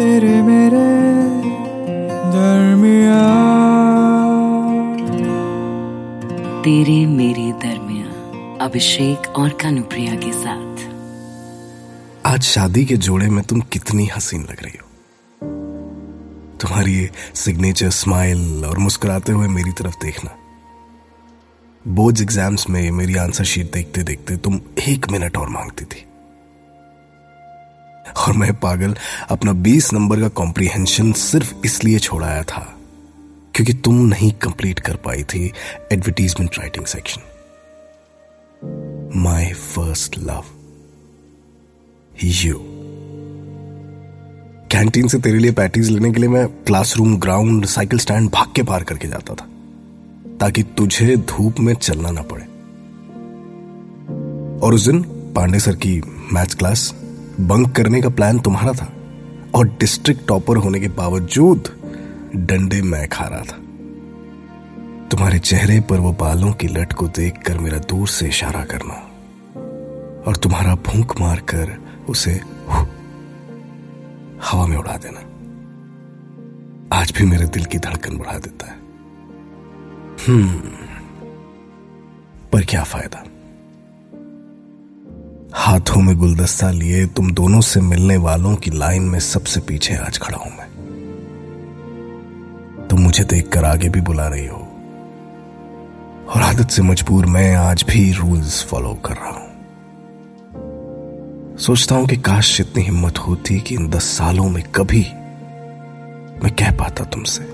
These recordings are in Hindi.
तेरे मेरे दरमिया तेरे मेरे दरमिया अभिषेक और कानुप्रिया के साथ। आज शादी के जोड़े में तुम कितनी हसीन लग रही हो। तुम्हारी ये सिग्नेचर स्माइल और मुस्कुराते हुए मेरी तरफ़ देखना। बोर्ड एग्ज़ाम्स में मेरी आंसर शीट देखते देखते तुम एक मिनट और मांगती थी। और मैं पागल अपना 20 नंबर का कॉम्प्रीहेंशन सिर्फ़ इसलिए छोड़ाया था, क्योंकि तुम नहीं कंप्लीट कर पाई थी advertisement writing section my first love you canteen से तेरे लिए पैटीज लेने के लिए मैं क्लासरूम ग्राउंड साइकिल स्टैंड भाग के पार करके जाता था, ताकि तुझे धूप में चलना ना पड़े। और उस दिन पांडे सर की मैथ्स क्लास बंक करने का प्लान तुम्हारा था और डिस्ट्रिक्ट टॉपर होने के बावजूद डंडे मैं खा रहा था। तुम्हारे चेहरे पर वो बालों की लट को देखकर मेरा दूर से इशारा करना और तुम्हारा भूख मारकर उसे हवा में उड़ा देना। आज भी मेरे दिल की धड़कन बढ़ा देता है। हम्म पर क्या फ़ायदा? हाथों में गुलदस्ता लिए तुम दोनों से मिलने वालों की लाइन में सबसे पीछे आज खड़ा हूँ मैं। तुम मुझे देखकर आगे भी बुला रही हो। और आदत से मजबूर मैं आज भी रूल्स फॉलो कर रहा हूँ। सोचता हूँ कि काश इतनी हिम्मत होती कि इन दस सालों में कभी मैं कह पाता तुमसे।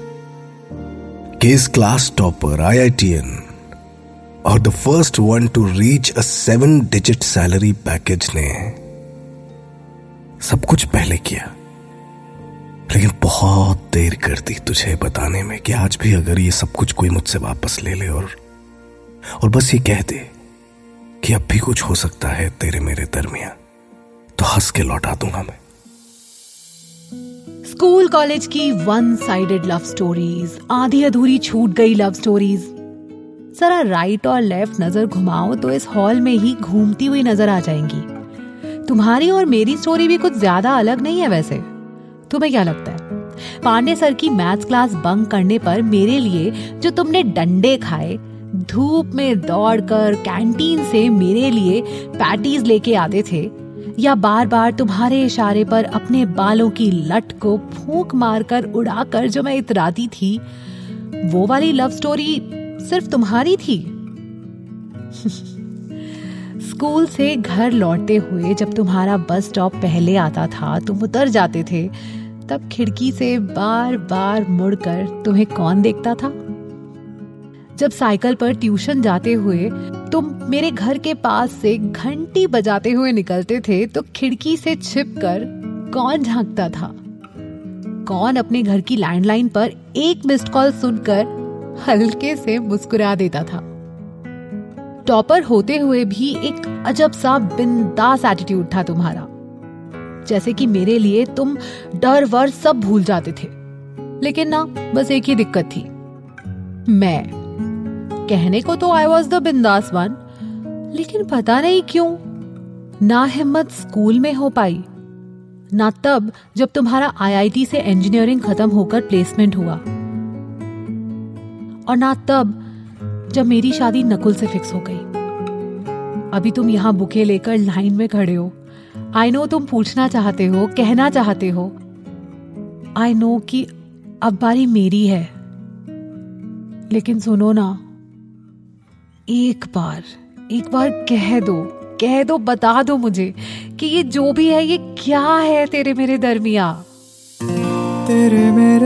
कि इस क्लास टॉपर आईआईटीएन और the first one to reach a seven digit salary package ने सब कुछ पहले किया। लेकिन बहुत देर कर दी तुझे बताने में कि आज भी अगर ये सब कुछ कोई मुझसे वापस ले ले और और बस ये कह दे कि अब भी कुछ हो सकता है तेरे मेरे दरमिया तो हंस के लौटा दूँगा मैं। स्कूल कॉलेज की वन साइडेड लव स्टोरीज आधी अधूरी छूट गई लव स्टोरीज जरा राइट और लेफ़्ट नज़र घुमाओ तो इस हॉल में ही घूमती हुई नज़र आ जाएँगी। तुम्हारी और मेरी स्टोरी भी कुछ ज़्यादा अलग नहीं है वैसे। तुम्हें क्या लगता है? पांडे सर की मैथ्स क्लास बंक करने पर मेरे लिए जो तुमने डंडे खाए, धूप में दौड़कर कैंटीन से मेरे लिए पैटीज लेके आते थे, या बार बार तुम्हारे इशारे पर अपने बालों की लट को फूंक मारकर उड़ाकर जो मैं इतराती थी, वो वाली लव स्टोरी सिर्फ़ तुम्हारी थी। स्कूल से घर लौटते हुए जब तुम्हारा बस स्टॉप पहले आता था, तुम उतर जाते थे, तब खिड़की से बार बार मुड़कर तुम्हें कौन देखता था? जब साइकिल पर ट्यूशन जाते हुए तुम मेरे घर के पास से घंटी बजाते हुए निकलते थे तो खिड़की से छिपकर कौन झांकता था? कौन अपने घर की लैंडलाइन पर एक मिस्ड कॉल सुनकर हल्के से मुस्कुरा देता था। टॉपर होते हुए भी एक अजब सा बिंदास एटीट्यूड था तुम्हारा। जैसे कि मेरे लिए तुम डर वर सब भूल जाते थे। लेकिन ना, बस एक ही दिक्कत थी। मैं। कहने को तो आई वॉज़ द बिंदास वन लेकिन पता नहीं क्यों, ना हिम्मत स्कूल में हो पाई, ना तब जब तुम्हारा आईआईटी से इंजीनियरिंग खत्म होकर प्लेसमेंट हुआ। और ना तब, जब मेरी शादी नकुल से फिक्स हो गई। अभी तुम यहाँ बुके लेकर लाइन में खड़े हो। आई नो तुम पूछना चाहते हो, कहना चाहते हो। आई नो कि अब बारी मेरी है। लेकिन सुनो ना, एक बार एक बार कह दो कह दो, बता दो मुझे कि ये जो भी है, ये क्या है तेरे मेरे दरमिया तेरे मेरे